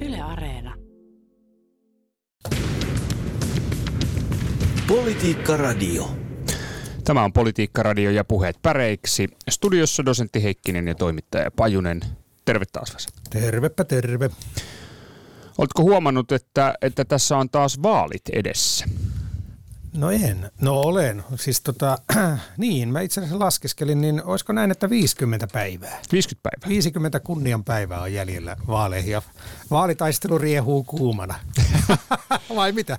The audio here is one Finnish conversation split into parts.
Yle Areena. Politiikka Radio. Tämä on Politiikka Radio ja puheet päreiksi. Studiossa dosentti Heikkinen ja toimittaja Pajunen. Terve taas Vesa. Tervepä terve. Oletko huomannut, että, että tässä on taas vaalit edessä? No en. No olen. Siis tota, niin, mä itse asiassa laskeskelin, niin olisiko näin, että 50 päivää? 50 päivää. 50 kunnian päivää on jäljellä vaaleihin ja vaalitaistelu riehuu kuumana. Vai mitä?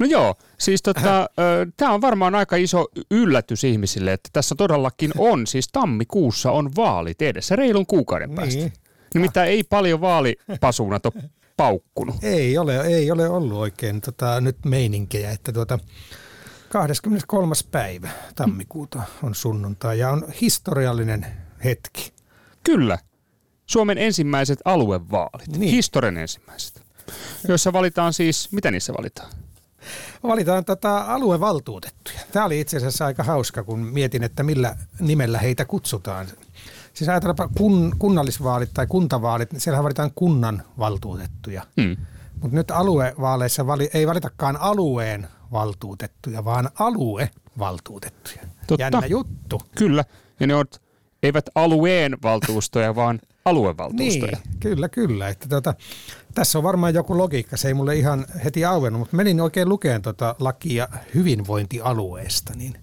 No joo, siis tota, tämä on varmaan aika iso yllätys ihmisille, että tässä todellakin on, siis tammikuussa on vaalit edessä, reilun kuukauden päästä. Niin. Nimittäin ei paljon vaalipasuunat ole paukkunut. Ei ole, ei ole ollut oikein tota, nyt meininkejä, että tuota, 23. päivä tammikuuta on sunnuntai ja on historiallinen hetki. Kyllä. Suomen ensimmäiset aluevaalit. Niin. Historian ensimmäiset. Joissa valitaan siis, mitä niissä valitaan? Valitaan tätä aluevaltuutettuja. Tämä oli itse asiassa aika hauska, kun mietin, että millä nimellä heitä kutsutaan. Siis ajatellaanpa kun, kunnallisvaalit tai kuntavaalit, niin siellä valitaan kunnan valtuutettuja. Hmm. Mutta nyt aluevaaleissa vali, ei valitakaan alueen valtuutettuja, vaan aluevaltuutettuja. Totta. Jännä juttu. Kyllä. Ja ne ovat, eivät alueen valtuustoja, vaan aluevaltuustoja. Niin, kyllä, kyllä. Että tota, tässä on varmaan joku logiikka, se ei mulle ihan heti auennut, mutta menin oikein lukeen tota lakia hyvinvointialueesta, niin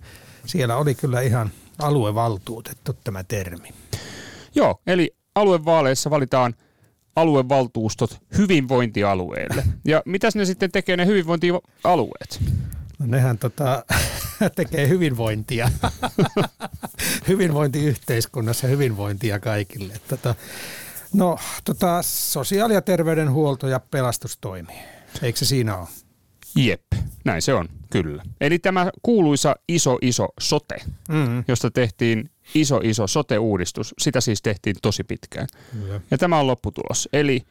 siellä oli kyllä ihan aluevaltuutettu tämä termi. Joo, eli aluevaaleissa valitaan aluevaltuustot hyvinvointialueelle. Ja mitäs ne sitten tekee ne hyvinvointialueet? No nehän tota, tekee hyvinvointia. Hyvinvointiyhteiskunnassa hyvinvointia kaikille. Tota, no, tota, sosiaali- ja terveydenhuolto ja pelastustoimi. Eikö se siinä ole? Jep, näin se on, kyllä. Eli tämä kuuluisa iso iso sote, Mm. josta tehtiin iso iso sote-uudistus, sitä siis tehtiin tosi pitkään. Kyllä. Ja tämä on lopputulos. Eli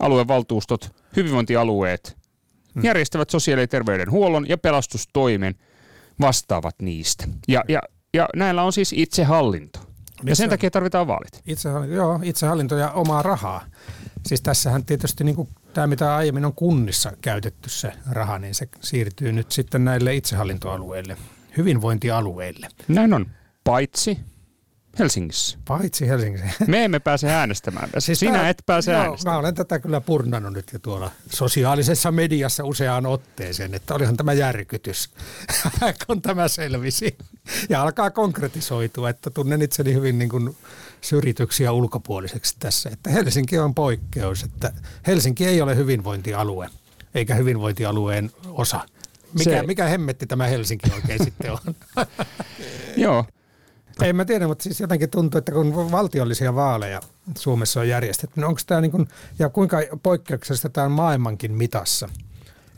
aluevaltuustot, hyvinvointialueet järjestävät sosiaali- ja terveydenhuollon ja pelastustoimen vastaavat niistä. Ja, ja, ja näillä on siis itsehallinto. Ja sen takia tarvitaan vaalit. Itsehallinto, joo, itsehallinto ja omaa rahaa. Siis tässähän tietysti niin kuin tämä, mitä aiemmin on kunnissa käytetty se raha, niin se siirtyy nyt sitten näille itsehallintoalueille, hyvinvointialueille. Näin on. Paitsi Helsingissä. Paitsi Helsingissä. Me emme pääse äänestämään. Siis Sinä tää- et pääse joo, äänestämään. Mä olen tätä kyllä purnannut nyt jo tuolla sosiaalisessa mediassa useaan otteeseen, että olihan tämä järkytys, kun tämä selvisi. Ja alkaa konkretisoitua, että tunnen itseni hyvin niin kuin syrjityksiä ulkopuoliseksi tässä. Että Helsinki on poikkeus, että Helsinki ei ole hyvinvointialue, eikä hyvinvointialueen osa. Mikä, Se- mikä hemmetti tämä Helsinki oikein sitten on? Joo. Ei mä tiedä, mutta siis jotenkin tuntuu, että kun valtiollisia vaaleja Suomessa on järjestetty, niin onko tämä niin kuin, ja kuinka poikkeuksellista tämä on maailmankin mitassa,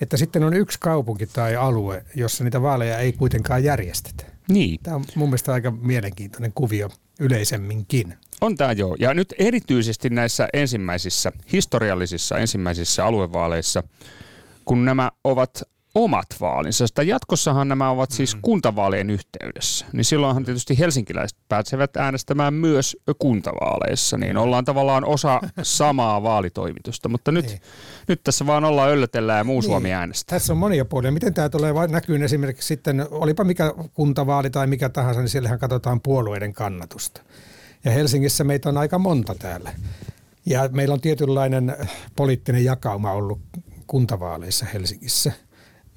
että sitten on yksi kaupunki tai alue, jossa niitä vaaleja ei kuitenkaan järjestetä. Niin. Tämä on mun mielestä aika mielenkiintoinen kuvio yleisemminkin. On tämä joo. Ja nyt erityisesti näissä ensimmäisissä, historiallisissa ensimmäisissä aluevaaleissa, kun nämä ovat omat vaalinsa. Sitä jatkossahan nämä ovat siis kuntavaalien yhteydessä. Niin silloinhan tietysti helsinkiläiset pääsevät äänestämään myös kuntavaaleissa. Niin ollaan tavallaan osa samaa vaalitoimitusta. Mutta nyt, Niin. nyt tässä vaan ollaan öllötellään ja muu Suomi äänestää. Tässä on monia puolia. Miten tämä tulee vai- näkyy esimerkiksi sitten, olipa mikä kuntavaali tai mikä tahansa, niin siellähän katsotaan puolueiden kannatusta. Ja Helsingissä meitä on aika monta täällä. Ja meillä on tietynlainen poliittinen jakauma ollut kuntavaaleissa Helsingissä.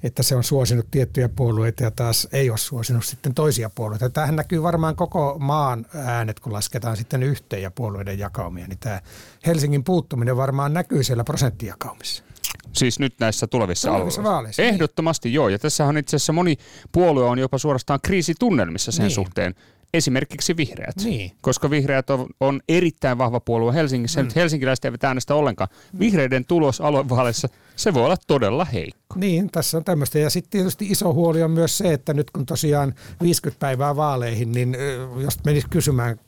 Että se on suosinut tiettyjä puolueita ja taas ei ole suosinut sitten toisia puolueita. Tämähän näkyy varmaan koko maan äänet, kun lasketaan sitten yhteen ja puolueiden jakaumia. Niin tämä Helsingin puuttuminen varmaan näkyy siellä prosenttijakaumissa. Siis nyt näissä tulevissa, Tulevissa vaaleissa, niin. Ehdottomasti joo. Ja tässähän itse asiassa moni puolue on jopa suorastaan kriisitunnelmissa sen Niin. suhteen. Esimerkiksi vihreät. Niin. Koska vihreät on, on erittäin vahva puolue Helsingissä. Mm. Nyt helsinkiläiset eivät äänestä ollenkaan. Vihreiden tulos aluevaaleissa, se voi olla todella heikko. Niin, tässä on tämmöistä. Ja sitten tietysti iso huoli on myös se, että nyt kun tosiaan 50 päivää vaaleihin, niin jos menisi kysymään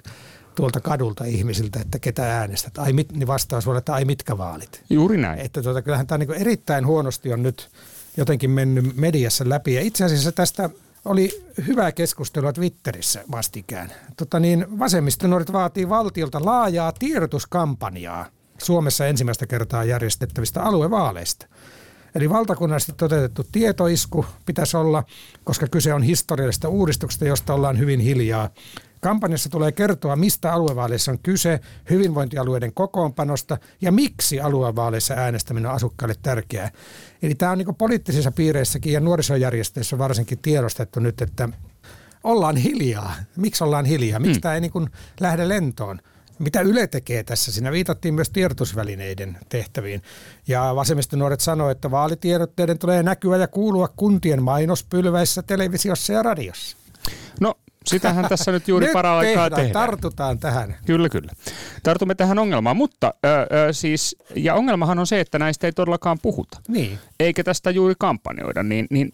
tuolta kadulta ihmisiltä, että ketä äänestät, ai mit, niin vastaus voi olla, että ai mitkä vaalit. Juuri näin. Että tuota, kyllähän tämä niin erittäin huonosti on nyt jotenkin mennyt mediassa läpi. Ja itse asiassa tästä oli hyvää keskustelua Twitterissä vastikään. Tota niin, vasemmistonuoret vaatii valtiolta laajaa tiedotuskampanjaa Suomessa ensimmäistä kertaa järjestettävistä aluevaaleista. Eli valtakunnallisesti toteutettu tietoisku pitäisi olla, koska kyse on historiallisesta uudistuksesta, josta ollaan hyvin hiljaa. Kampanjassa tulee kertoa, mistä aluevaaleissa on kyse, hyvinvointialueiden kokoonpanosta ja miksi aluevaaleissa äänestäminen on asukkaille tärkeää. Eli tämä on niin poliittisissa piireissäkin ja nuorisojärjestöissä varsinkin tiedostettu nyt, että ollaan hiljaa. Miksi ollaan hiljaa? Miksi hmm. tämä ei niin lähde lentoon? Mitä Yle tekee tässä? Siinä viitattiin myös tiedotusvälineiden tehtäviin. Ja nuoret sanoi, että vaalitiedotteiden tulee näkyä ja kuulua kuntien mainospylväissä, televisiossa ja radiossa. No sitähän tässä nyt juuri paralla aikaa tehdään. Tartutaan tähän. Kyllä, kyllä. Tartumme tähän ongelmaan, mutta ö, ö, siis, ja ongelmahan on se, että näistä ei todellakaan puhuta. Niin. Eikä tästä juuri kampanjoida, niin, niin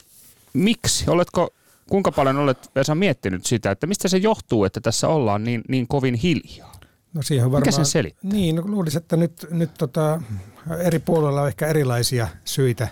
miksi? Oletko, kuinka paljon olet Vesa miettinyt sitä, että mistä se johtuu, että tässä ollaan niin, niin kovin hiljaa? No siihen varmaan, Mikä sen selittää? Niin, no luulisin, että nyt, nyt tota, eri puolilla on ehkä erilaisia syitä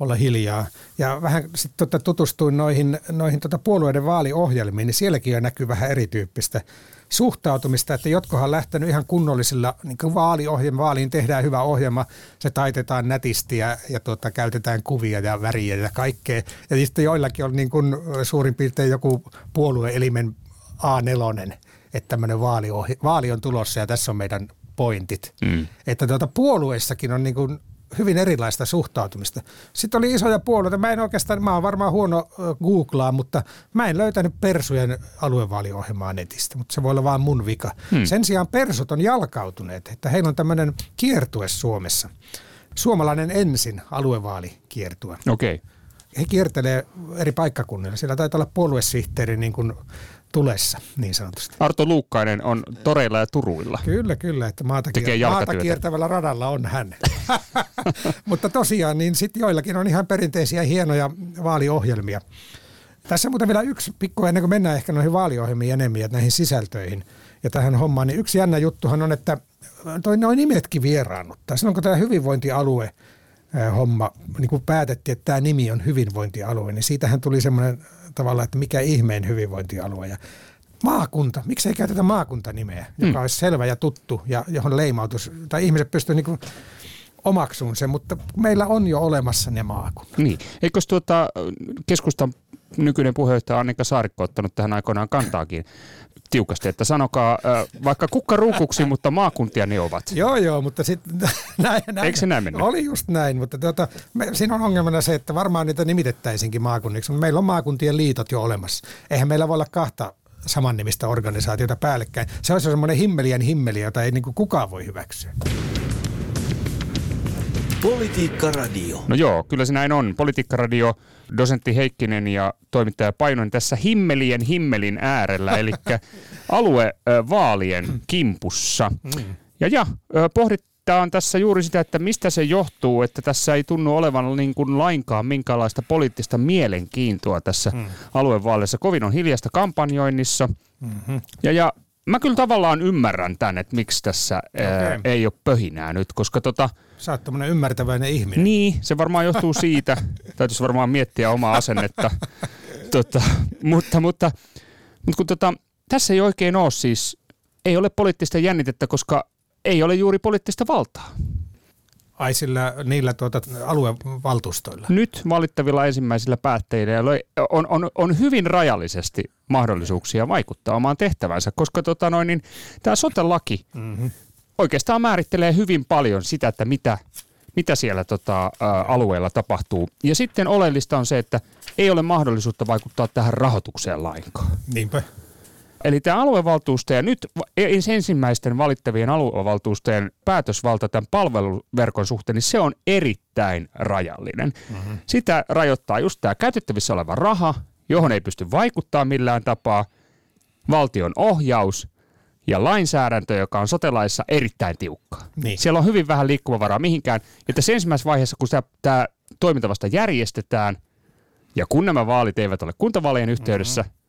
olla hiljaa. Ja vähän sitten tota, tutustuin noihin, noihin tota puolueiden vaaliohjelmiin, niin sielläkin jo näkyy vähän erityyppistä suhtautumista, että jotkohan on lähtenyt ihan kunnollisilla niin kuin vaaliohjelma, vaaliin tehdään hyvä ohjelma, se taitetaan nätisti ja, ja tuota, käytetään kuvia ja väriä ja kaikkea. Ja sitten joillakin on niin kuin suurin piirtein joku puolueelimen A4, että tämmöinen vaali, vaali on tulossa ja tässä on meidän pointit. Mm. Että tuota, puolueissakin on niin kuin hyvin erilaista suhtautumista. Sitten oli isoja puolueita. Mä en oikeastaan, mä oon varmaan huono googlaa, mutta mä en löytänyt Persujen aluevaaliohjelmaa netistä, mutta se voi olla vaan mun vika. Hmm. Sen sijaan Persut on jalkautuneet, että heillä on tämmöinen kiertue Suomessa. Suomalainen ensin aluevaalikiertue. Okei. Okay. He kiertelee eri paikkakunnilla. Siellä taitaa olla puoluesihteeri niin kuin tulessa, niin sanotusti. Arto Luukkainen on toreilla ja turuilla. Kyllä, kyllä, että maata, kier- maata kiertävällä radalla on hän. Mutta tosiaan, niin sitten joillakin on ihan perinteisiä hienoja vaaliohjelmia. Tässä muuten vielä yksi pikku ennen kuin mennään ehkä noihin vaaliohjelmiin enemmän ja näihin sisältöihin ja tähän hommaan, niin yksi jännä juttuhan on, että toi noin nimetkin vieraannuttaa. Silloin kun tämä hyvinvointialue homma, niin kuin päätettiin, että tämä nimi on hyvinvointialue, niin siitähän tuli semmoinen tavalla, että mikä ihmeen hyvinvointialue. Ja maakunta, miksei käytetä maakuntanimeä, joka hmm. olisi selvä ja tuttu ja johon leimautus, tai ihmiset pystyvät niin omaksuun sen, mutta meillä on jo olemassa ne maakunnat. Niin. Eikö tuota, keskustan nykyinen puheenjohtaja Annika Saarikko ottanut tähän aikoinaan kantaakin tiukasti, että sanokaa äh, vaikka kukkaruukuksi, mutta maakuntia ne ovat. Joo, joo, mutta sitten näin, näin. Eikö se näin mennyt? Oli just näin, mutta tuota, me, siinä on ongelmana se, että varmaan niitä nimitettäisinkin maakunniksi, mutta meillä on maakuntien liitot jo olemassa. Eihän meillä voi olla kahta samannimistä organisaatiota päällekkäin. Se olisi semmoinen himmelien himmeli, jota ei niin kukaan voi hyväksyä. Politiikka Radio. No joo, kyllä se näin on. Politiikka Radio, dosentti Heikkinen ja toimittaja Painoin tässä himmelien himmelin äärellä, eli aluevaalien kimpussa. Mm. Ja, ja pohditaan tässä juuri sitä, että mistä se johtuu, että tässä ei tunnu olevan niin kuin lainkaan minkäänlaista poliittista mielenkiintoa tässä mm. aluevaaleissa. Kovin on hiljasta kampanjoinnissa. Mm-hmm. Ja, ja mä kyllä tavallaan ymmärrän tämän, että miksi tässä okay. ää, ei ole pöhinää nyt, koska tota... Sä oot ymmärtäväinen ihminen. Niin, se varmaan johtuu siitä. Täytyisi varmaan miettiä omaa asennetta. tota, mutta, mutta, mutta kun tota, tässä ei oikein ole siis, ei ole poliittista jännitettä, koska ei ole juuri poliittista valtaa. Ai sillä niillä tuota, aluevaltuustoilla? Nyt valittavilla ensimmäisillä päättäjillä on, on, on hyvin rajallisesti mahdollisuuksia vaikuttaa omaan tehtävänsä, koska tota noin, niin, tämä sote-laki mm-hmm. oikeastaan määrittelee hyvin paljon sitä, että mitä, mitä siellä tota, ä, alueella tapahtuu. Ja sitten oleellista on se, että ei ole mahdollisuutta vaikuttaa tähän rahoitukseen lainkaan. Niinpä. Eli tämä aluevaltuusto ja nyt ensimmäisten valittavien aluevaltuustojen päätösvalta tämän palveluverkon suhteen, niin se on erittäin rajallinen. Mm-hmm. Sitä rajoittaa just tämä käytettävissä oleva raha, johon ei pysty vaikuttaa millään tapaa, valtion ohjaus ja lainsäädäntö, joka on sotelaissa erittäin tiukka. Niin. Siellä on hyvin vähän liikkumavaraa mihinkään. Ja tässä ensimmäisessä vaiheessa, kun tämä, tämä toiminta vasta järjestetään, ja kun nämä vaalit eivät ole kuntavaalien yhteydessä, mm-hmm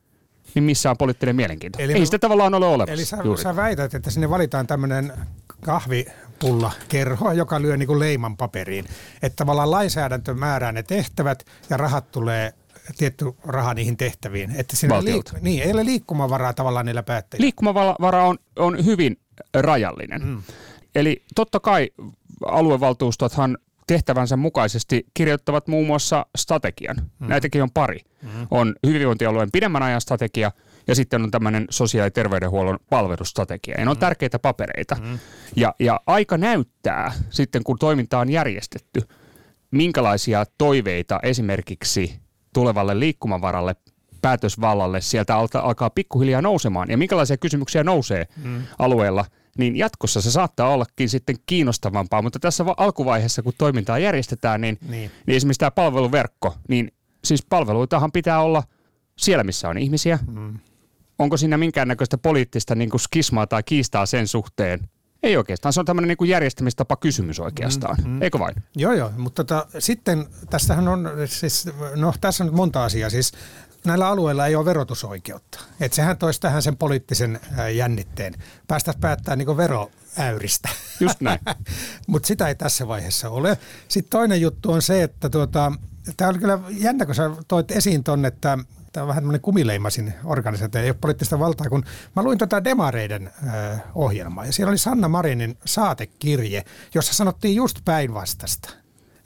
niin missä on poliittinen mielenkiinto. Eli Ei me, sitä tavallaan ole olemassa. Eli sä, sä väität, että sinne valitaan tämmöinen kahvipulla kerho, joka lyö niin kuin leiman paperiin. Että tavallaan lainsäädäntö määrää ne tehtävät ja rahat tulee tietty raha niihin tehtäviin. Että siinä liik- niin, ei ole liikkumavaraa tavallaan niillä päättäjillä. Liikkumavara on, on hyvin rajallinen. Mm. eli totta kai aluevaltuustothan tehtävänsä mukaisesti kirjoittavat muun muassa strategian. Mm. Näitäkin on pari. Mm. On hyvinvointialueen pidemmän ajan strategia ja sitten on tämmöinen sosiaali- ja terveydenhuollon palvelustrategia. Ja ne on mm. tärkeitä papereita. Mm. Ja, ja aika näyttää sitten, kun toiminta on järjestetty, minkälaisia toiveita esimerkiksi tulevalle liikkumavaralle päätösvallalle sieltä alkaa pikkuhiljaa nousemaan ja minkälaisia kysymyksiä nousee mm. alueella, niin jatkossa se saattaa ollakin sitten kiinnostavampaa, mutta tässä alkuvaiheessa, kun toimintaa järjestetään, niin, niin. niin esimerkiksi tämä palveluverkko, niin siis palveluitahan pitää olla siellä, missä on ihmisiä. Mm. Onko siinä minkäännäköistä poliittista niin kuin skismaa tai kiistaa sen suhteen, ei oikeastaan, se on tämmöinen niin järjestämistapa kysymys oikeastaan, mm, mm. eikö vain? Joo, joo, mutta tota, sitten tästähän on, siis, no tässä on monta asiaa, siis näillä alueilla ei ole verotusoikeutta. Et sehän toisi tähän sen poliittisen jännitteen. Päästäisiin päättää niin veroäyristä. Just näin. Mutta sitä ei tässä vaiheessa ole. Sitten toinen juttu on se, että tuota, tämä oli kyllä jännä, kun sä toit esiin tuonne, että tämä on vähän tämmöinen kumileimasin organisaatio, ei ole poliittista valtaa, kun mä luin tuota Demareiden äh, ohjelmaa ja siellä oli Sanna Marinin saatekirje, jossa sanottiin just päinvastasta.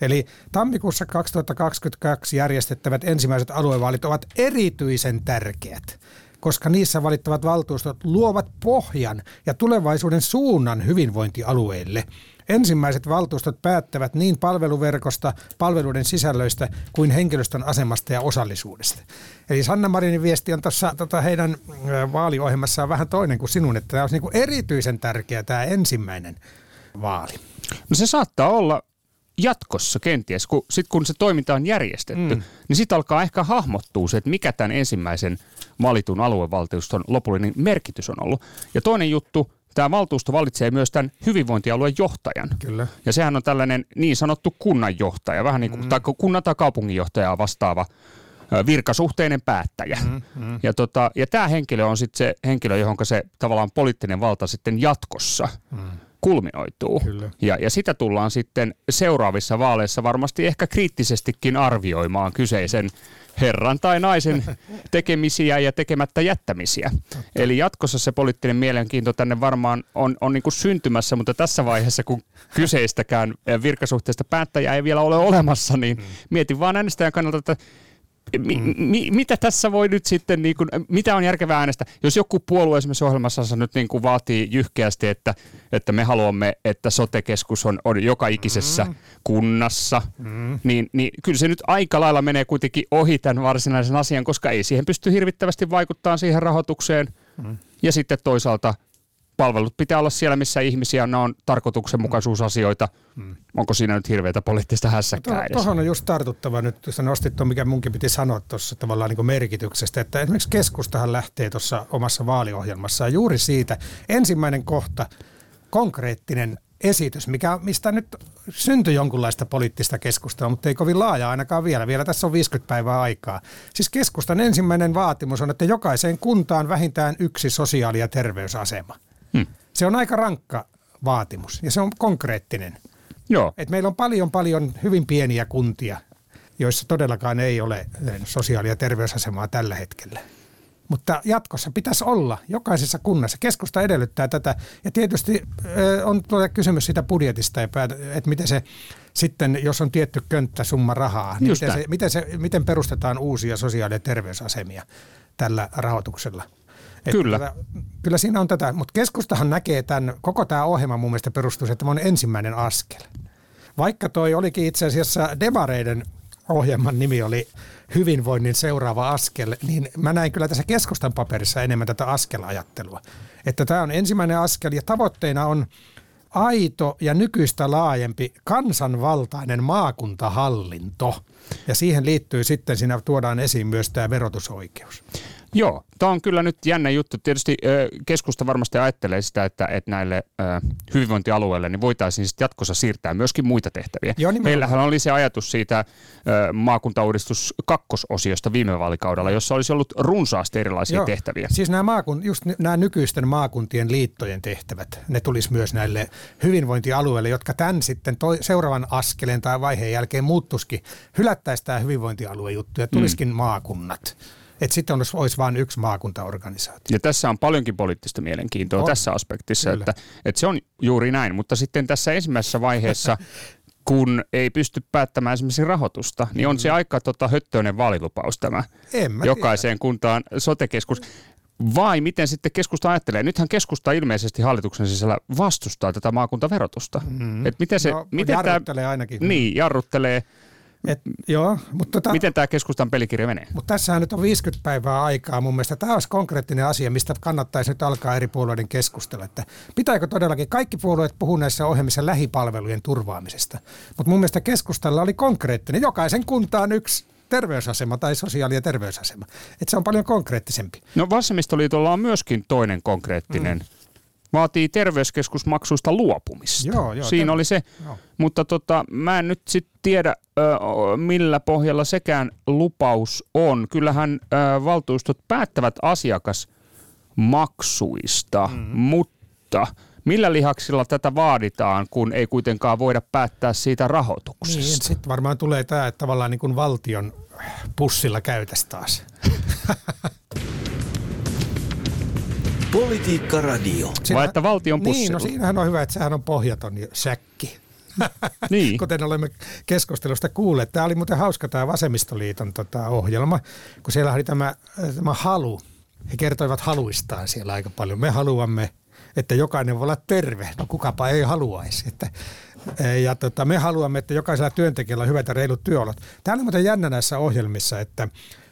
Eli tammikuussa 2022 järjestettävät ensimmäiset aluevaalit ovat erityisen tärkeät, koska niissä valittavat valtuustot luovat pohjan ja tulevaisuuden suunnan hyvinvointialueille – Ensimmäiset valtuustot päättävät niin palveluverkosta, palveluiden sisällöistä kuin henkilöstön asemasta ja osallisuudesta. Eli Sanna Marinin viesti on tuossa tota heidän vaaliohjelmassaan vähän toinen kuin sinun, että tämä olisi niin erityisen tärkeä tämä ensimmäinen vaali. No se saattaa olla jatkossa kenties, kun, sit kun se toiminta on järjestetty, mm. niin sitten alkaa ehkä hahmottua se, että mikä tämän ensimmäisen valitun aluevaltuuston lopullinen merkitys on ollut. Ja toinen juttu, tämä valtuusto valitsee myös tämän hyvinvointialueen johtajan. Kyllä. Ja sehän on tällainen niin sanottu kunnanjohtaja, vähän niin kuin mm. tai kunnan tai kaupunginjohtajaa vastaava virkasuhteinen päättäjä. Mm, mm. Ja, tota, ja tämä henkilö on sitten se henkilö, johon se tavallaan poliittinen valta sitten jatkossa mm. Kulminoituu. Kyllä. Ja, ja sitä tullaan sitten seuraavissa vaaleissa varmasti ehkä kriittisestikin arvioimaan kyseisen herran tai naisen tekemisiä ja tekemättä jättämisiä. Eli jatkossa se poliittinen mielenkiinto tänne varmaan on, on niin kuin syntymässä, mutta tässä vaiheessa, kun kyseistäkään virkasuhteesta päättäjää ei vielä ole olemassa, niin hmm. mietin vaan äänestäjän kannalta, että mi, mm. mi, mitä tässä voi nyt sitten, niin kuin, mitä on järkevää äänestä? Jos joku puolue esimerkiksi ohjelmassa nyt niin kuin vaatii jyhkeästi, että, että me haluamme, että sotekeskus on, on joka ikisessä mm. kunnassa, mm. Niin, niin kyllä se nyt aika lailla menee kuitenkin ohi tämän varsinaisen asian, koska ei siihen pysty hirvittävästi vaikuttaa siihen rahoitukseen. Mm. Ja sitten toisaalta palvelut pitää olla siellä, missä ihmisiä, ne on tarkoituksenmukaisuusasioita. Hmm. Onko siinä nyt hirveätä poliittista hässäkkää to, Tuohon on just tartuttava nyt, jos nostit tuon, mikä munkin piti sanoa tuossa tavallaan niin merkityksestä, että esimerkiksi keskustahan lähtee tuossa omassa vaaliohjelmassaan juuri siitä. Ensimmäinen kohta, konkreettinen esitys, mikä, mistä nyt syntyi jonkunlaista poliittista keskustelua, mutta ei kovin laaja ainakaan vielä. Vielä tässä on 50 päivää aikaa. Siis keskustan ensimmäinen vaatimus on, että jokaiseen kuntaan vähintään yksi sosiaali- ja terveysasema. Hmm. Se on aika rankka vaatimus ja se on konkreettinen. Joo. Et meillä on paljon paljon hyvin pieniä kuntia, joissa todellakaan ei ole sosiaali- ja terveysasemaa tällä hetkellä. Mutta jatkossa pitäisi olla jokaisessa kunnassa. Keskusta edellyttää tätä. Ja tietysti on tuo kysymys siitä budjetista, että miten se sitten, jos on tietty könttä summa rahaa, niin miten, se, miten, se, miten perustetaan uusia sosiaali- ja terveysasemia tällä rahoituksella. Kyllä. Että, kyllä siinä on tätä, mutta keskustahan näkee tämän, koko tämä ohjelma mun mielestä perustuu, että tämä on ensimmäinen askel. Vaikka toi olikin itse asiassa Demareiden ohjelman nimi oli hyvinvoinnin seuraava askel, niin mä näin kyllä tässä keskustan paperissa enemmän tätä askelajattelua. Että tämä on ensimmäinen askel ja tavoitteena on aito ja nykyistä laajempi kansanvaltainen maakuntahallinto. Ja siihen liittyy sitten, siinä tuodaan esiin myös tämä verotusoikeus. Joo, tämä on kyllä nyt jännä juttu. Tietysti keskusta varmasti ajattelee sitä, että, että näille hyvinvointialueille niin voitaisiin sitten jatkossa siirtää myöskin muita tehtäviä. Joo, Meillähän oli se ajatus siitä maakuntauudistus kakkososiosta viime vaalikaudella, jossa olisi ollut runsaasti erilaisia Joo. tehtäviä. Siis nämä, maakun, just nämä nykyisten maakuntien liittojen tehtävät, ne tulisi myös näille hyvinvointialueille, jotka tämän sitten toi, seuraavan askeleen tai vaiheen jälkeen muuttuskin. Hylättäisiin tämä hyvinvointialuejuttu ja tulisikin mm. maakunnat Että sitten olisi, olisi vain yksi maakuntaorganisaatio. Ja tässä on paljonkin poliittista mielenkiintoa on. tässä aspektissa, että, että se on juuri näin. Mutta sitten tässä ensimmäisessä vaiheessa kun ei pysty päättämään esimerkiksi rahoitusta, niin on se aika tota, höttöinen vaalilupaus tämä jokaiseen tiedä. kuntaan sotekeskus. Vai miten sitten keskusta ajattelee? Nythän keskusta ilmeisesti hallituksen sisällä vastustaa tätä maakuntaverotusta. Mm. Et miten se, no, miten jarruttelee tämä, ainakin. Niin, jarruttelee. Et, joo, mutta tota, Miten tämä keskustan pelikirja menee? Mutta tässähän nyt on 50 päivää aikaa mun mielestä. Tämä olisi konkreettinen asia, mistä kannattaisi nyt alkaa eri puolueiden keskustella. Että pitääkö todellakin kaikki puolueet puhua näissä ohjelmissa lähipalvelujen turvaamisesta? Mutta mun mielestä keskustalla oli konkreettinen. Jokaisen kuntaan yksi terveysasema tai sosiaali- ja terveysasema. Et se on paljon konkreettisempi. No vasemmistoliitolla on myöskin toinen konkreettinen mm vaatii terveyskeskusmaksuista luopumista. Joo, joo, Siinä oli se, joo. mutta tota, mä en nyt sitten tiedä, millä pohjalla sekään lupaus on. Kyllähän valtuustot päättävät asiakasmaksuista, mm-hmm. mutta millä lihaksilla tätä vaaditaan, kun ei kuitenkaan voida päättää siitä rahoituksesta? Niin, sitten varmaan tulee tämä, että tavallaan niin kuin valtion pussilla käytäisi taas. Politiikka Radio. Vai että valtion pussilla? Niin, no siinähän on hyvä, että sehän on pohjaton säkki. niin. Kuten olemme keskustelusta kuulleet. Tämä oli muuten hauska tämä Vasemmistoliiton tota, ohjelma, kun siellä oli tämä, tämä halu. He kertoivat haluistaan siellä aika paljon. Me haluamme, että jokainen voi olla terve. No kukapa ei haluaisi. Että, ja tota, me haluamme, että jokaisella työntekijällä on hyvät ja reilut työolot. Tämä on muuten jännä näissä ohjelmissa, että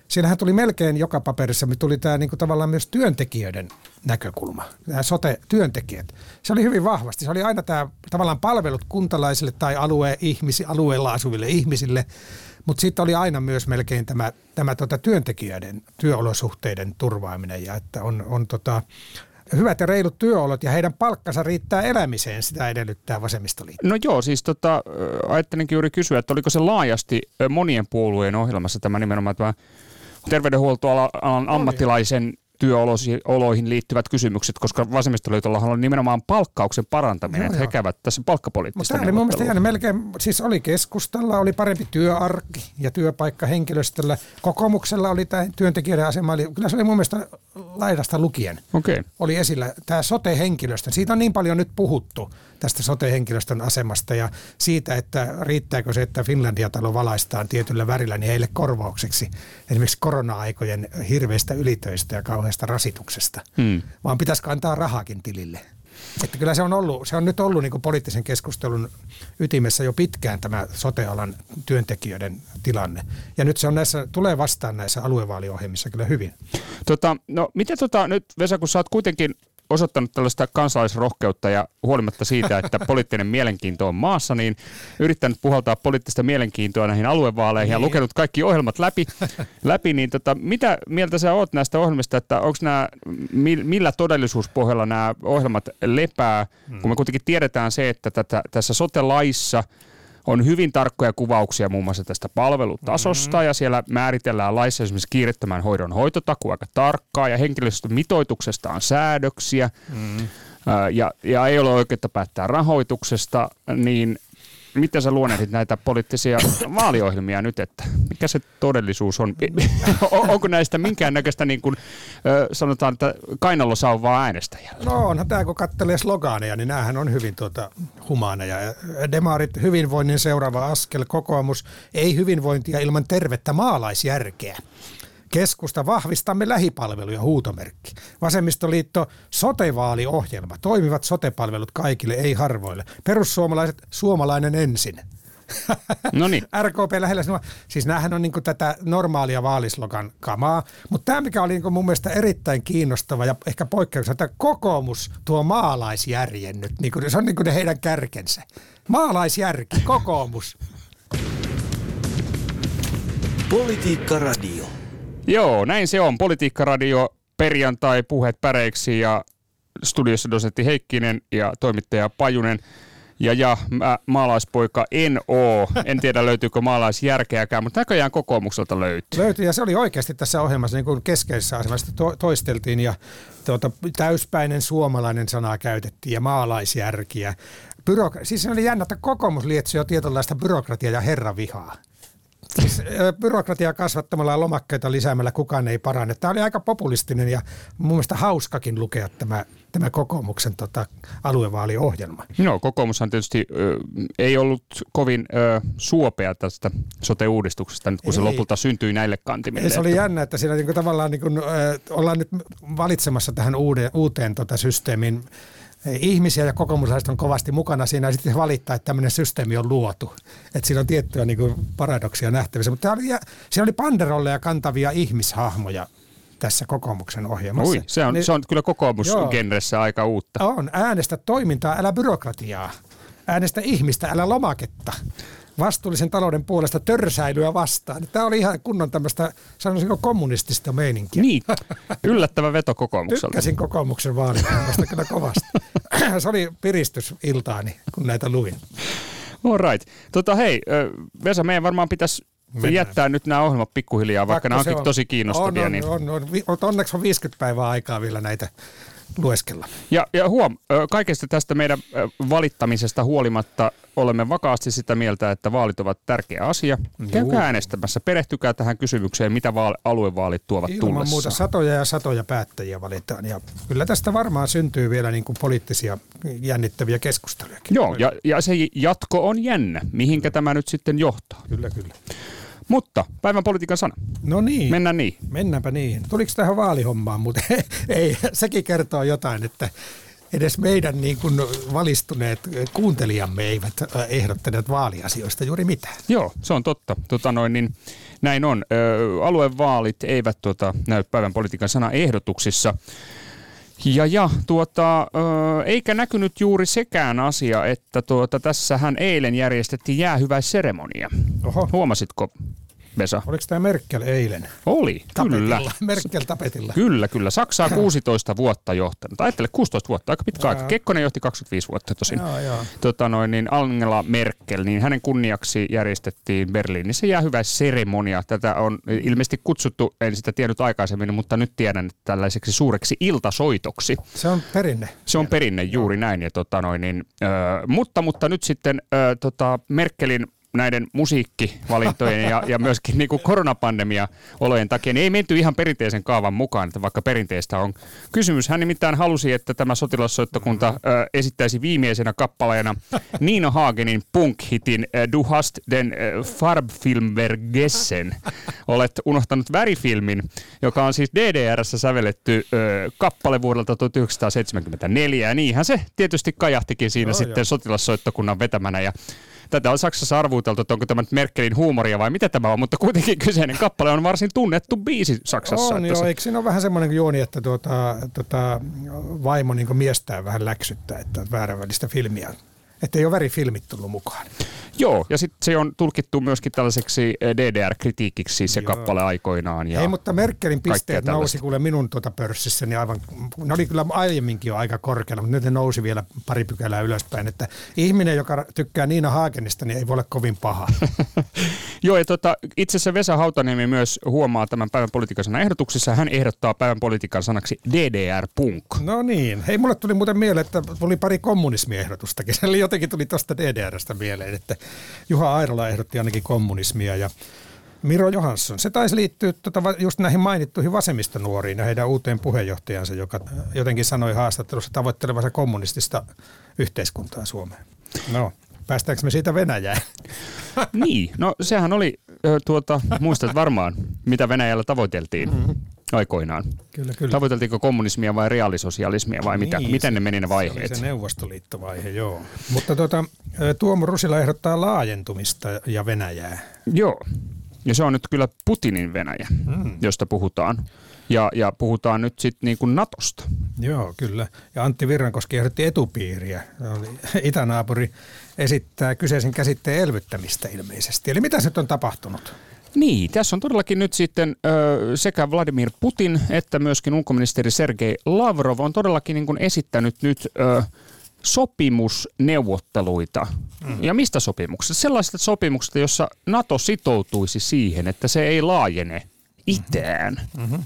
siinähän tuli melkein joka paperissa, tuli tämä niin kuin tavallaan myös työntekijöiden näkökulma, nämä sote-työntekijät. Se oli hyvin vahvasti. Se oli aina tämä tavallaan palvelut kuntalaisille tai alue ihmisi, alueella asuville ihmisille, mutta sitten oli aina myös melkein tämä, tämä tota työntekijöiden työolosuhteiden turvaaminen ja että on, on tota, hyvät ja reilut työolot ja heidän palkkansa riittää elämiseen, sitä edellyttää vasemmistoliitto. No joo, siis tota, ajattelinkin juuri kysyä, että oliko se laajasti monien puolueen ohjelmassa tämä nimenomaan tämä terveydenhuoltoalan ammattilaisen työoloihin liittyvät kysymykset, koska vasemmistoliitolla on nimenomaan palkkauksen parantaminen, joo, että he käyvät tässä palkkapoliittista Mutta oli mun mielestä melkein, siis oli keskustalla, oli parempi työarkki ja työpaikka henkilöstöllä. Kokoomuksella oli tämä työntekijöiden asema, oli, kyllä se oli mun mielestä laidasta lukien. Okay. Oli esillä tämä sote-henkilöstö. Siitä on niin paljon nyt puhuttu tästä sote-henkilöstön asemasta ja siitä, että riittääkö se, että Finlandia-talo valaistaan tietyllä värillä niin heille korvaukseksi esimerkiksi korona-aikojen hirveistä ylitöistä ja kauheasta rasituksesta, hmm. vaan pitäisikö antaa rahakin tilille. Että kyllä se on, ollut, se on nyt ollut niin poliittisen keskustelun ytimessä jo pitkään tämä sotealan työntekijöiden tilanne. Ja nyt se on näissä, tulee vastaan näissä aluevaaliohjelmissa kyllä hyvin. Tota, no miten tota, nyt Vesa, kun sä oot kuitenkin osoittanut tällaista kansalaisrohkeutta ja huolimatta siitä, että poliittinen mielenkiinto on maassa, niin yrittänyt puhaltaa poliittista mielenkiintoa näihin aluevaaleihin niin. ja lukenut kaikki ohjelmat läpi, läpi niin tota, mitä mieltä sä oot näistä ohjelmista, että onko nämä, millä todellisuuspohjalla nämä ohjelmat lepää, hmm. kun me kuitenkin tiedetään se, että tätä, tässä sote-laissa – on hyvin tarkkoja kuvauksia muun muassa tästä palvelutasosta mm-hmm. ja siellä määritellään laissa esimerkiksi kiirettämän hoidon hoitotaku aika tarkkaa ja henkilöstömitoituksesta on säädöksiä mm-hmm. ja, ja ei ole oikeutta päättää rahoituksesta, niin miten sä luonnehdit näitä poliittisia vaaliohjelmia nyt, että mikä se todellisuus on? Onko näistä minkäännäköistä niin kuin, sanotaan, että kainalosauvaa äänestäjällä? No onhan tämä, kun katselee slogaaneja, niin näähän on hyvin tuota, humaaneja. Demarit hyvinvoinnin seuraava askel, kokoomus ei hyvinvointia ilman tervettä maalaisjärkeä. Keskusta vahvistamme lähipalveluja huutomerkki. Vasemmistoliitto sotevaaliohjelma. Toimivat sotepalvelut kaikille, ei harvoille. Perussuomalaiset suomalainen ensin. No niin. RKP lähellä sinua. Siis näähän on niin tätä normaalia vaalislogan kamaa, mutta tämä mikä oli niin mun mielestä erittäin kiinnostava ja ehkä poikkeuksena, että kokoomus tuo maalaisjärjen nyt, niin kuin, se on niin kuin ne heidän kärkensä. Maalaisjärki, kokoomus. Politiikka Radio. Joo, näin se on. Politiikkaradio perjantai puheet päreiksi ja studiossa dosentti Heikkinen ja toimittaja Pajunen. Ja, ja mä, maalaispoika en oo. En tiedä löytyykö maalaisjärkeäkään, mutta näköjään kokoomukselta löytyy. Löytyy ja se oli oikeasti tässä ohjelmassa niin kuin keskeisessä asemassa to, toisteltiin ja tuota, täyspäinen suomalainen sana käytettiin ja maalaisjärkiä. Byrok- siis se oli jännä, että kokoomus lietsoi jo tietynlaista byrokratiaa ja herravihaa Siis, ö, byrokratiaa kasvattamalla ja lomakkeita lisäämällä kukaan ei parane. Tämä oli aika populistinen ja mun mielestä hauskakin lukea tämä, tämä kokoomuksen tota, aluevaaliohjelma. No kokoomushan tietysti ö, ei ollut kovin ö, suopea tästä sote-uudistuksesta nyt, kun se Ei. lopulta syntyi näille kantimille. Ja se oli jännä, että siinä niinku tavallaan niinku, ö, ollaan nyt valitsemassa tähän uuteen, uuteen tota systeemiin ihmisiä ja kokoomuslaiset on kovasti mukana siinä ja sitten valittaa, että tämmöinen systeemi on luotu. Että siinä on tiettyjä niinku paradoksia nähtävissä. Mutta oli, ja, siinä oli panderolleja kantavia ihmishahmoja tässä kokoomuksen ohjelmassa. Ui, se on, Niin- se on kyllä kokoomusgenressä aika uutta. On. Äänestä toimintaa, älä byrokratiaa. Äänestä ihmistä, älä lomaketta. Vastuullisen talouden puolesta törsäilyä vastaan. Tämä oli ihan kunnon tämmöistä, sanoisinko kommunistista meininkiä. Niin, yllättävä veto kokoomukselta. Tykkäsin kokoomuksen vaalikohdasta kyllä kovasti. Se oli piristys iltaani, kun näitä luin. All right. Tota, hei, Vesa, meidän varmaan pitäisi Mennään. jättää nyt nämä ohjelmat pikkuhiljaa, vaikka nämä Pakko se onkin on. tosi kiinnostavia. On, on, niin. on, on, mutta onneksi on 50 päivää aikaa vielä näitä lueskella. Ja, ja huom, kaikesta tästä meidän valittamisesta huolimatta olemme vakaasti sitä mieltä, että vaalit ovat tärkeä asia. Käykää äänestämässä, perehtykää tähän kysymykseen, mitä vaal- aluevaalit tuovat Ilman muuta tullessaan. satoja ja satoja päättäjiä valitaan. Ja kyllä tästä varmaan syntyy vielä niin kuin poliittisia jännittäviä keskusteluja. Joo, ja, ja se jatko on jännä, mihinkä tämä nyt sitten johtaa. Kyllä, kyllä. Mutta päivän politiikan sana. No niin. Mennään niin. Mennäänpä niin. Tuliko tähän vaalihommaan, mutta ei, sekin kertoo jotain, että edes meidän niin kuin valistuneet kuuntelijamme eivät ehdottaneet vaaliasioista juuri mitään. Joo, se on totta. Tota noin, niin näin on. Ö, aluevaalit eivät tota, näy päivän politiikan sana ehdotuksissa. Ja, ja tuota, eikä näkynyt juuri sekään asia, että tuota, tässähän eilen järjestettiin jäähyväisseremonia. Oho, Huomasitko, Vesa? oliko tämä Merkel eilen? Oli, kyllä. Tapetilla. Merkel tapetilla. Kyllä, kyllä. Saksaa 16 vuotta johtanut. Ajattele, 16 vuotta, aika pitkä aika. Kekkonen johti 25 vuotta tosin. Joo, joo. Tota noin, niin Angela Merkel, niin hänen kunniaksi järjestettiin Berliinissä jäähyväisseremonia. Tätä on ilmeisesti kutsuttu, en sitä tiennyt aikaisemmin, mutta nyt tiedän että tällaiseksi suureksi iltasoitoksi. Se on perinne. Se on perinne juuri näin. Ja tota noin, niin, ö, mutta, mutta nyt sitten ö, tota Merkelin näiden musiikkivalintojen ja, ja myöskin niin kuin koronapandemia-olojen takia, niin ei menty ihan perinteisen kaavan mukaan, että vaikka perinteistä on kysymys. Hän nimittäin halusi, että tämä sotilassoittokunta ö, esittäisi viimeisenä kappaleena Nino Hagenin punk-hitin ö, Du hast den Farbfilmvergessen. Olet unohtanut värifilmin, joka on siis DDRssä sävelletty ö, kappale vuodelta 1974. Ja niinhän se tietysti kajahtikin siinä Joo, sitten joo. sotilassoittokunnan vetämänä. Ja tätä on Saksassa arvuuteltu, että onko tämä nyt Merkelin huumoria vai mitä tämä on, mutta kuitenkin kyseinen kappale on varsin tunnettu biisi Saksassa. On että joo, se- eikö siinä ole vähän semmoinen juoni, että tuota, tuota, vaimo niin miestään vähän läksyttää, että on vääränvälistä filmiä. Että ei ole värifilmit tullut mukaan. Joo, ja sitten se on tulkittu myöskin tällaiseksi eh, DDR-kritiikiksi se Joo. kappale aikoinaan. Ja Ei, mutta Merkelin pisteet nousi kuule minun tuota pörssissäni aivan, ne oli kyllä aiemminkin jo aika korkealla, mutta nyt ne nousi vielä pari pykälää ylöspäin, että ihminen, joka tykkää Niina Haakenista, niin ei voi olla kovin paha. Joo, ja tota, itse asiassa Vesa Hautaniemi myös huomaa tämän päivän politiikan sanan ehdotuksessa. Hän ehdottaa päivän politiikan sanaksi DDR-punk. No niin, hei mulle tuli muuten mieleen, että tuli pari kommunismiehdotustakin, eli jotenkin tuli tuosta DDRstä mieleen, että Juha Airola ehdotti ainakin kommunismia ja Miro Johansson. Se taisi liittyä va- just näihin mainittuihin vasemmistonuoriin ja heidän uuteen puheenjohtajansa, joka jotenkin sanoi haastattelussa tavoittelevansa kommunistista yhteiskuntaa Suomeen. No, päästäänkö me siitä Venäjään? niin, no sehän oli, tuota, muistat varmaan, mitä Venäjällä tavoiteltiin aikoinaan. Kyllä, kyllä. Tavoiteltiinko kommunismia vai reaalisosialismia vai mitä? Niin, miten se- ne meni ne Se vaiheet? oli se Neuvostoliittovaihe, joo. Mutta tuota, Tuomo Rusila ehdottaa laajentumista ja Venäjää. Joo. Ja se on nyt kyllä Putinin Venäjä, Mm. josta puhutaan. Ja, ja puhutaan nyt sitten niin kuin Natosta. Joo, kyllä. Ja Antti Virrankoski ehdotti etupiiriä. Itänaapuri esittää kyseisen käsitteen elvyttämistä ilmeisesti. Eli mitä nyt on tapahtunut? Niin, tässä on todellakin nyt sitten ö, sekä Vladimir Putin että myöskin ulkoministeri Sergei Lavrov on todellakin niin kuin esittänyt nyt ö, sopimusneuvotteluita. Mm. Ja mistä sopimuksesta? Sellaisesta sopimuksesta, jossa NATO sitoutuisi siihen, että se ei laajene itään mm-hmm.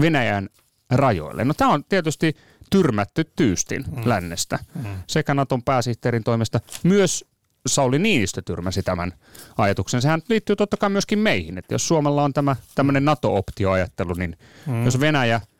Venäjän rajoille. No tämä on tietysti tyrmätty tyystin mm. lännestä sekä Naton pääsihteerin toimesta, myös Sauli Niinistö tyrmäsi tämän ajatuksen. Sehän liittyy totta kai myöskin meihin, että jos Suomella on tämä tämmöinen NATO-optioajattelu, niin mm. jos Venäjä –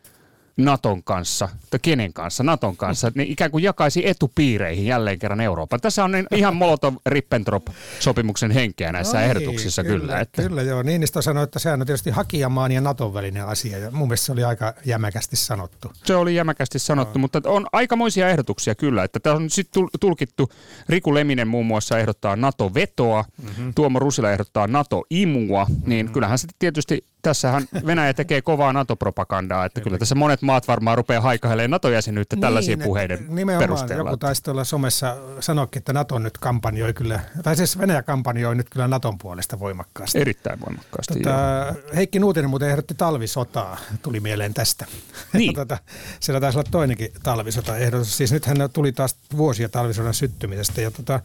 Naton kanssa, tai kenen kanssa, Naton kanssa, niin ikään kuin jakaisi etupiireihin jälleen kerran Euroopan. Tässä on niin ihan Molotov-Ribbentrop-sopimuksen henkeä näissä no ehdotuksissa kyllä. Kyllä, että. kyllä joo. Niinistö sanoi, että sehän on tietysti hakijamaan ja Naton välinen asia, ja mun mielestä se oli aika jämäkästi sanottu. Se oli jämäkästi sanottu, no. mutta on aikamoisia ehdotuksia kyllä, että tämä on sitten tulkittu, Riku Leminen muun muassa ehdottaa NATO-vetoa, mm-hmm. Tuomo Rusila ehdottaa NATO-imua, niin mm-hmm. kyllähän sitten tietysti tässähän Venäjä tekee kovaa NATO-propagandaa, että kyllä tässä monet maat varmaan rupeaa haikailemaan NATO-jäsenyyttä niin, tällaisia puheiden nimenomaan perusteella. Joku taisi tuolla somessa sanoikin, että NATO nyt kampanjoi kyllä, tai siis Venäjä kampanjoi nyt kyllä Naton puolesta voimakkaasti. Erittäin voimakkaasti, tota, Heikki Nuutinen muuten ehdotti talvisotaa, tuli mieleen tästä. Niin. tota, siellä taisi olla toinenkin talvisota ehdotus. Siis nythän tuli taas vuosia talvisodan syttymisestä. Ja tota,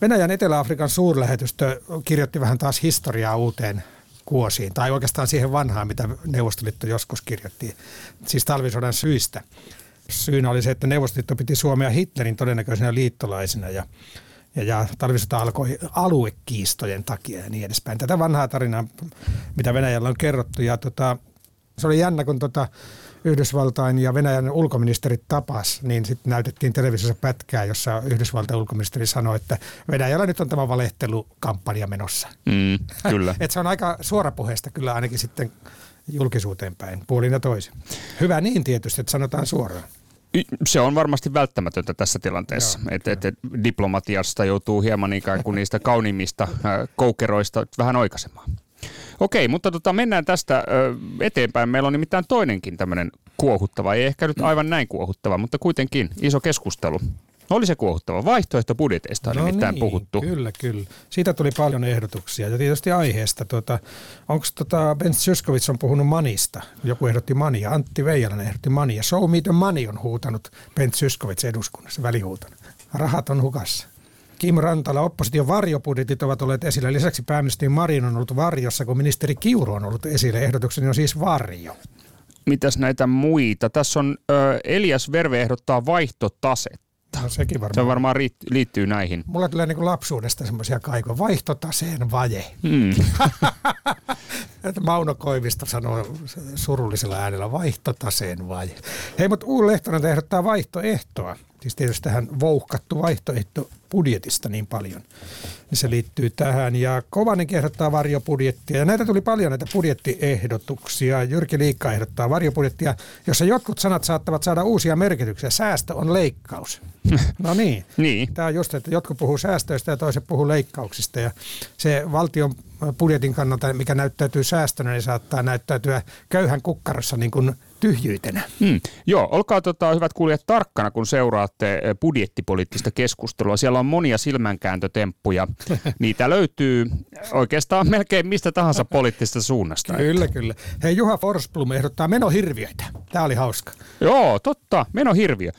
Venäjän Etelä-Afrikan suurlähetystö kirjoitti vähän taas historiaa uuteen kuosiin, tai oikeastaan siihen vanhaan, mitä Neuvostoliitto joskus kirjoitti, siis talvisodan syistä. Syynä oli se, että Neuvostoliitto piti Suomea Hitlerin todennäköisenä liittolaisena ja, ja, ja talvisota alkoi aluekiistojen takia ja niin edespäin. Tätä vanhaa tarinaa, mitä Venäjällä on kerrottu ja tota, se oli jännä, kun tota, Yhdysvaltain ja Venäjän ulkoministerit tapas, niin sitten näytettiin televisiossa pätkää, jossa Yhdysvaltain ulkoministeri sanoi, että Venäjällä nyt on tämä valehtelukampanja menossa. Mm, kyllä. Et se on aika suorapuheesta kyllä ainakin sitten julkisuuteen päin, puolin ja toisin. Hyvä niin tietysti, että sanotaan suoraan. Se on varmasti välttämätöntä tässä tilanteessa, että et, et diplomatiasta joutuu hieman ikään kuin niistä kauniimmista koukeroista vähän oikaisemaan. Okei, mutta tota, mennään tästä ö, eteenpäin. Meillä on nimittäin toinenkin tämmöinen kuohuttava, ei ehkä nyt aivan näin kuohuttava, mutta kuitenkin iso keskustelu. Oli se kuohuttava. Vaihtoehtobudjeteista on no nimittäin niin, puhuttu. Kyllä, kyllä. Siitä tuli paljon ehdotuksia ja tietysti aiheesta. Tuota, Onko tota, Ben Syskovits on puhunut manista? Joku ehdotti mania. Antti Veijalainen ehdotti mania. Show me the money on huutanut Ben Syskovits eduskunnassa, välihuutona. Rahat on hukassa. Kim Rantala, opposition varjobudjetit ovat olleet esillä. Lisäksi pääministeri Marin on ollut varjossa, kun ministeri Kiuru on ollut esillä. Ehdotukseni on siis varjo. Mitäs näitä muita? Tässä on ö, Elias Verve ehdottaa vaihtotasetta. No, sekin varmaan. Se varmaan liittyy näihin. Mulla tulee niin lapsuudesta semmoisia kaikoja. Vaihtotaseen vaje. Hmm. Mauno Koivisto sanoo surullisella äänellä vaihtotaseen vaje. Hei, mutta Uun Lehtonen ehdottaa vaihtoehtoa. Siis tietysti tähän vouhkattu vaihtoehto budjetista niin paljon. Niin se liittyy tähän. Ja Kovanen ehdottaa varjobudjettia. Ja näitä tuli paljon näitä budjettiehdotuksia. Jyrki Liikka ehdottaa varjobudjettia, jossa jotkut sanat saattavat saada uusia merkityksiä. Säästö on leikkaus. No niin. niin. Tämä on just, että jotkut puhuu säästöistä ja toiset puhuu leikkauksista. Ja se valtion budjetin kannalta, mikä näyttäytyy säästönä, niin saattaa näyttäytyä köyhän kukkarossa niin kuin tyhjyytenä. Hmm. Joo, olkaa tota, hyvät kuulijat tarkkana, kun seuraatte eh, budjettipoliittista keskustelua. Siellä on monia silmänkääntötemppuja. Niitä löytyy oikeastaan melkein mistä tahansa poliittisesta suunnasta. Kyllä, kyllä. Hei, Juha Forsblom ehdottaa menohirviöitä. Tämä oli hauska. Joo, totta, menohirviö.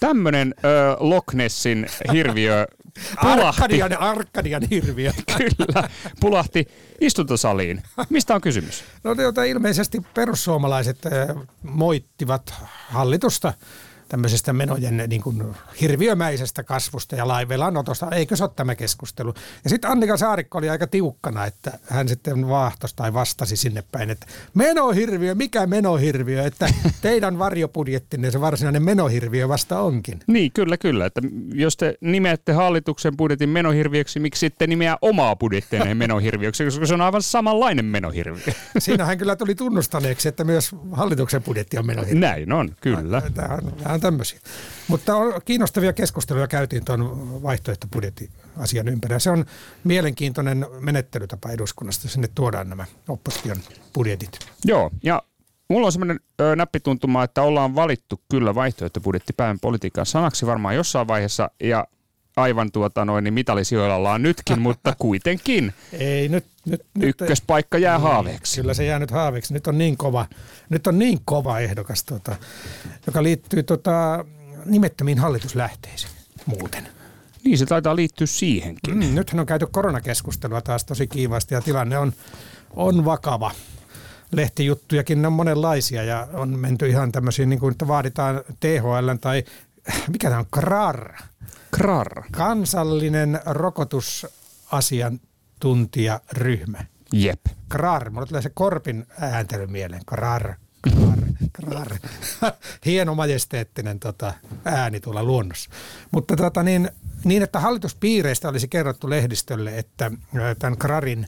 Tämmöinen Loch Nessin hirviö pulahti. Arkadian, Arkadian hirviö. Kyllä, pulahti istuntosaliin. Mistä on kysymys? No jota ilmeisesti perussuomalaiset äh, moittivat hallitusta tämmöisestä menojen niin kuin hirviömäisestä kasvusta ja laivelanotosta. Eikö se ole tämä keskustelu? Ja sitten Annika Saarikko oli aika tiukkana, että hän sitten vaahtos tai vastasi sinne päin, että menohirviö, mikä menohirviö, että teidän varjobudjettinne se varsinainen menohirviö vasta onkin. Niin, kyllä, kyllä. Että jos te nimeätte hallituksen budjetin menohirviöksi, miksi sitten nimeää omaa budjettinne menohirviöksi, koska se on aivan samanlainen menohirviö. Siinähän kyllä tuli tunnustaneeksi, että myös hallituksen budjetti on menohirviö. Näin on, kyllä. Tämä on vähän tämmöisiä. Mutta kiinnostavia keskusteluja käytiin tuon vaihtoehtobudjettiasian ympärillä. Se on mielenkiintoinen menettelytapa eduskunnasta. Sinne tuodaan nämä opposition budjetit. Joo, ja Mulla on semmoinen näppituntuma, että ollaan valittu kyllä vaihtoehtobudjetti päivän politiikan sanaksi varmaan jossain vaiheessa, ja aivan tuota noin, niin mitalisijoilla ollaan nytkin, mutta kuitenkin. Ei, nyt, nyt, Ykköspaikka jää niin, haaveeksi. Kyllä se jää nyt haaveeksi. Nyt on niin kova, nyt on niin kova ehdokas, tota, joka liittyy tota, nimettömiin hallituslähteisiin muuten. Niin, se taitaa liittyä siihenkin. Mm, nythän on käyty koronakeskustelua taas tosi kiivaasti ja tilanne on, on vakava lehtijuttujakin on monenlaisia ja on menty ihan tämmöisiin, niin kuin, että vaaditaan THL tai mikä tämä on, KRAR, Krar. kansallinen rokotusasiantuntijaryhmä. Jep. KRAR, mulla tulee se korpin ääntely mieleen, KRAR, KRAR, KRAR. Hieno majesteettinen tota, ääni tuolla luonnossa. Mutta tota, niin, niin, että hallituspiireistä olisi kerrottu lehdistölle, että tämän KRARin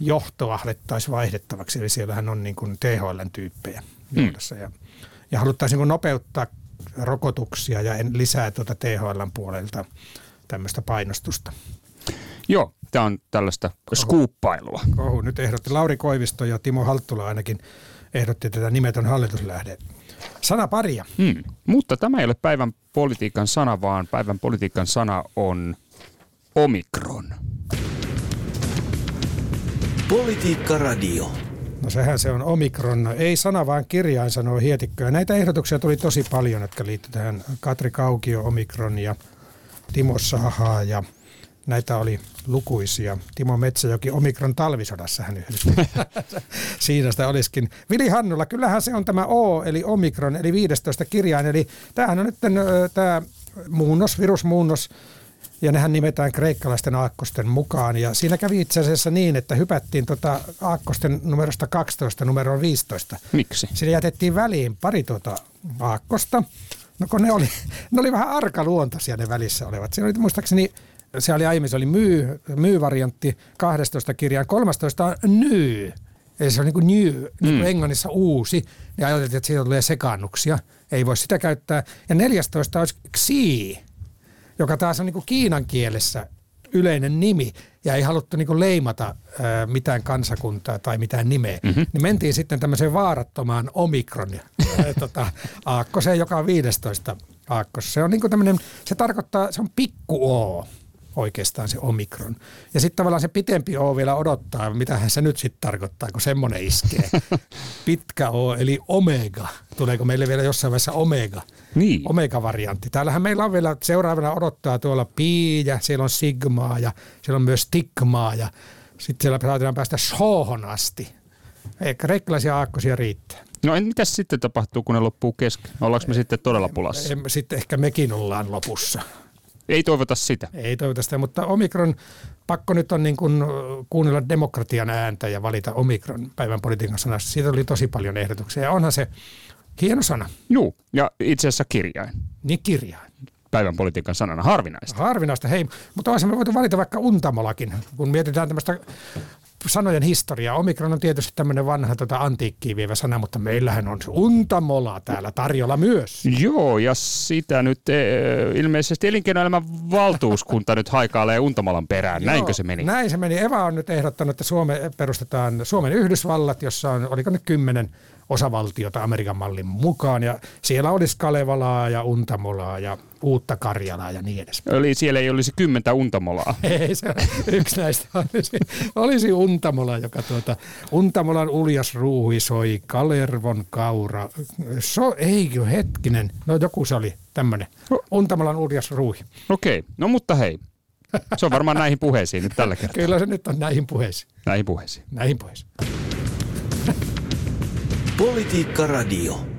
johtoa alettaisiin vaihdettavaksi, eli siellähän on niin kuin THL-tyyppejä johdossa, ja, ja haluttaisiin niin nopeuttaa rokotuksia ja en- lisää tuota THLn puolelta tämmöistä painostusta. Joo, tämä on tällaista skuuppailua. Ohu, nyt ehdotti Lauri Koivisto ja Timo Halttula ainakin ehdotti tätä nimetön hallituslähde. Sana paria. Hmm. Mutta tämä ei ole päivän politiikan sana, vaan päivän politiikan sana on omikron. Politiikka Radio. No sehän se on omikron. Ei sana vaan kirjain sanoo Hietikkö. Ja näitä ehdotuksia tuli tosi paljon, jotka liittyy tähän Katri Kaukio omikron ja Timo Saha ja näitä oli lukuisia. Timo Metsäjoki omikron talvisodassa hän yhdistyi. Siinä sitä olisikin. Vili Hannula, kyllähän se on tämä O, eli omikron, eli 15 kirjain. Eli tämähän on nyt tämä muunnos, virusmuunnos, ja nehän nimetään kreikkalaisten aakkosten mukaan. Ja siinä kävi itse asiassa niin, että hypättiin tota aakkosten numerosta 12 numeroon 15. Miksi? Siinä jätettiin väliin pari tuota aakkosta. No kun ne oli, ne oli vähän arkaluontoisia ne välissä olevat. Siinä oli muistaakseni, se oli aiemmin, se oli myy, myy-variantti 12 kirjaan. 13 on nyy. Eli se on niin kuin new, niin kuin englannissa uusi. Ja ajateltiin, että siitä tulee sekaannuksia. Ei voi sitä käyttää. Ja 14 olisi xi, joka taas on niin kuin kiinan kielessä yleinen nimi ja ei haluttu niin kuin leimata ää, mitään kansakuntaa tai mitään nimeä, mm-hmm. niin mentiin sitten tämmöiseen vaarattomaan omikron tota, aakkoseen, joka on 15 aakkos. Se on niin kuin tämmöinen, se tarkoittaa, se on pikku O oikeastaan se omikron. Ja sitten tavallaan se pitempi O vielä odottaa, mitä se nyt sitten tarkoittaa, kun semmoinen iskee. Pitkä O, eli omega. Tuleeko meille vielä jossain vaiheessa omega? Niin. Omega-variantti. Täällähän meillä on vielä seuraavana odottaa tuolla pi ja siellä on sigmaa ja siellä on myös stigmaa ja sitten siellä saadaan päästä shoohon asti. Ei, kreikkalaisia aakkosia riittää. No en, mitäs sitten tapahtuu, kun ne loppuu kesken? Ollaanko me sitten todella pulassa? Sitten ehkä mekin ollaan lopussa. Ei toivota sitä. Ei toivota sitä, mutta Omikron, pakko nyt on niin kuin kuunnella demokratian ääntä ja valita Omikron päivän politiikan sanasta. Siitä oli tosi paljon ehdotuksia ja onhan se hieno sana, Juu, ja itse asiassa kirjain. niin kirjain. Päivän politiikan sanana. Harvinaista. Harvinaista, hei. Mutta olisimme voitu valita vaikka untamolakin, kun mietitään tämmöistä sanojen historiaa. Omikron on tietysti tämmöinen vanha tota, antiikkiin vievä sana, mutta meillähän on untamola täällä tarjolla myös. Joo, ja sitä nyt e, ilmeisesti elinkeinoelämän valtuuskunta nyt haikailee Untamalan perään. Näinkö Joo, se meni? Näin se meni. Eva on nyt ehdottanut, että Suome perustetaan Suomen Yhdysvallat, jossa on, oliko nyt kymmenen osavaltiota Amerikan mallin mukaan. Ja siellä olisi Kalevalaa ja Untamolaa ja Uutta Karjalaa ja niin edespäin. Eli siellä ei olisi kymmentä Untamolaa. Ei, se yksi näistä olisi, olisi Untamola, joka tuota, Untamolan uljas ruuhi soi, Kalervon kaura, so, eikö hetkinen, no joku se oli tämmöinen, Untamolan uljas ruuhi. Okei, no mutta hei. Se on varmaan näihin puheisiin nyt tällä kertaa. Kyllä se nyt on näihin puheisiin, Näihin puheisiin. näihin puheisiin. Politiikka Radio.